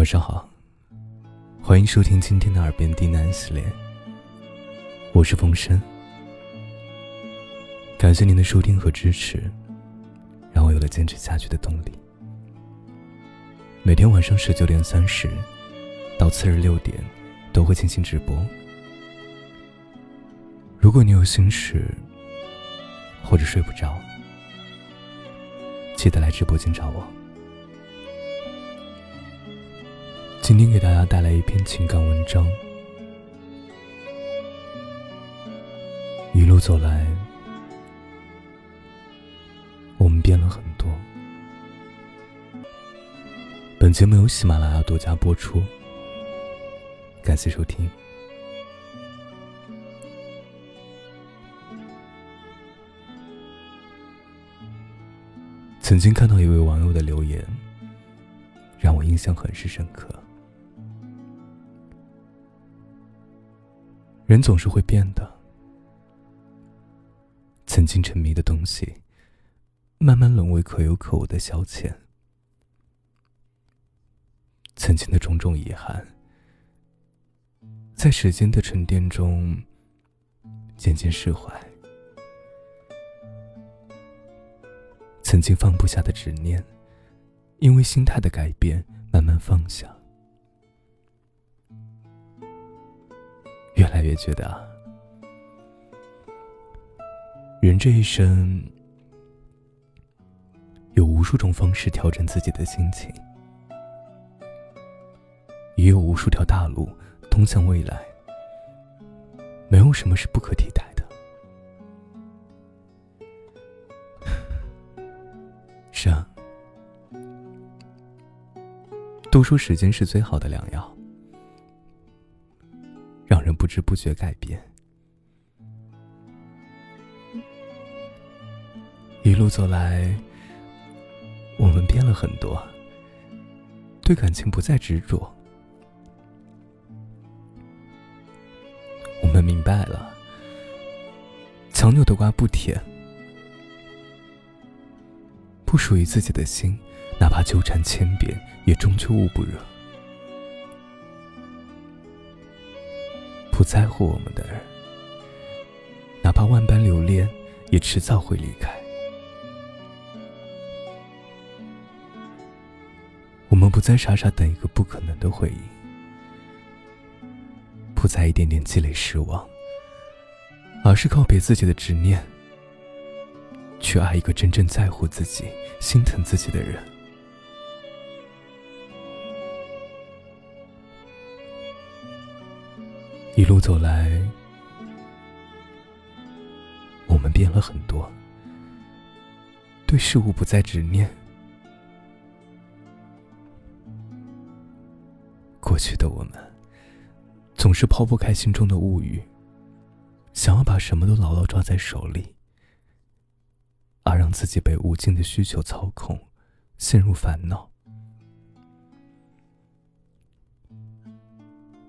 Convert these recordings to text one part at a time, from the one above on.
晚上好，欢迎收听今天的耳边低喃系列。我是风声，感谢您的收听和支持，让我有了坚持下去的动力。每天晚上十九点三十到次日六点都会进行直播。如果你有心事或者睡不着，记得来直播间找我。今天给大家带来一篇情感文章。一路走来，我们变了很多。本节目由喜马拉雅独家播出，感谢收听。曾经看到一位网友的留言，让我印象很是深刻。人总是会变的，曾经沉迷的东西，慢慢沦为可有可无的消遣；曾经的种种遗憾，在时间的沉淀中渐渐释怀；曾经放不下的执念，因为心态的改变，慢慢放下。越来越觉得，人这一生有无数种方式调整自己的心情，也有无数条大路通向未来。没有什么是不可替代的。是啊，都说时间是最好的良药。让人不知不觉改变。一路走来，我们变了很多，对感情不再执着。我们明白了，强扭的瓜不甜，不属于自己的心，哪怕纠缠千遍，也终究捂不热。不在乎我们的人，哪怕万般留恋，也迟早会离开。我们不再傻傻等一个不可能的回应，不再一点点积累失望，而是告别自己的执念，去爱一个真正在乎自己、心疼自己的人。一路走来，我们变了很多，对事物不再执念。过去的我们，总是抛不开心中的物欲，想要把什么都牢牢抓在手里，而让自己被无尽的需求操控，陷入烦恼。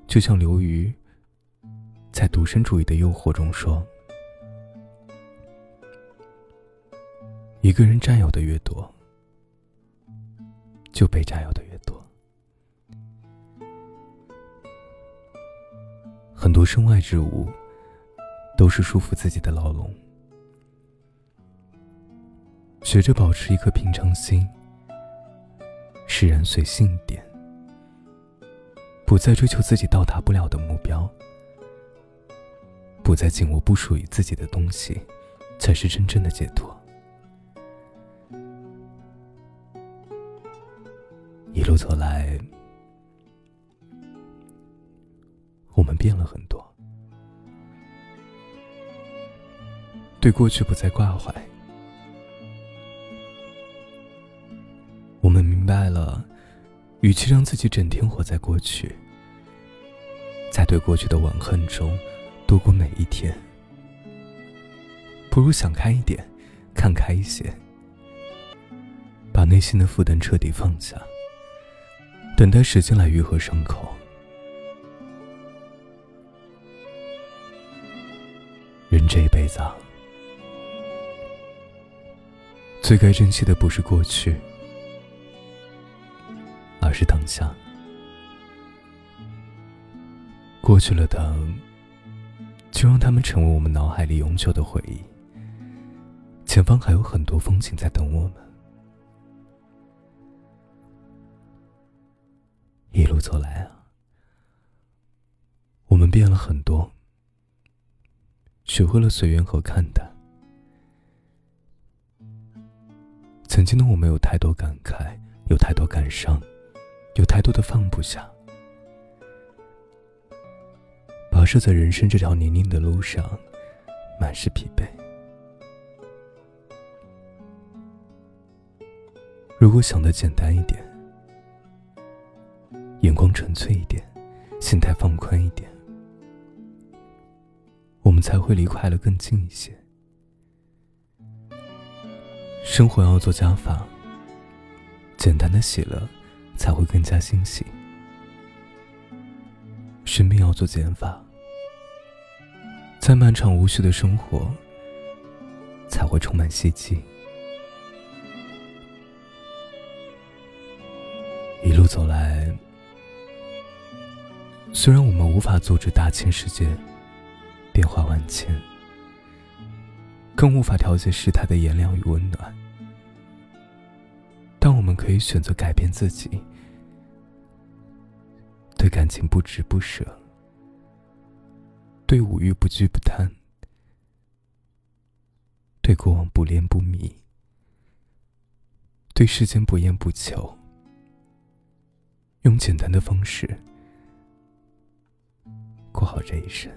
就像刘瑜。在独身主义的诱惑中说：“一个人占有的越多，就被占有的越多。很多身外之物，都是束缚自己的牢笼。学着保持一颗平常心，释然随性一点，不再追求自己到达不了的目标。”不再紧握不属于自己的东西，才是真正的解脱。一路走来，我们变了很多，对过去不再挂怀。我们明白了，与其让自己整天活在过去，在对过去的吻恨中。度过每一天，不如想开一点，看开一些，把内心的负担彻底放下，等待时间来愈合伤口。人这一辈子，啊，最该珍惜的不是过去，而是当下。过去了的，就让他们成为我们脑海里永久的回忆。前方还有很多风景在等我们。一路走来啊，我们变了很多，学会了随缘和看淡。曾经的我们有太多感慨，有太多感伤，有太多的放不下。跋涉在人生这条泥泞的路上，满是疲惫。如果想的简单一点。眼光纯粹一点，心态放宽一点，我们才会离快乐更近一些。生活要做加法，简单的喜乐才会更加欣喜；生命要做减法，在漫长无序的生活才会充满希冀。一路走来。虽然我们无法阻止大千世界变化万千，更无法调节事态的炎凉与温暖，但我们可以选择改变自己，对感情不执不舍，对五欲不惧不贪，对过往不恋不迷，对世间不厌不求，用简单的方式。过好这一生。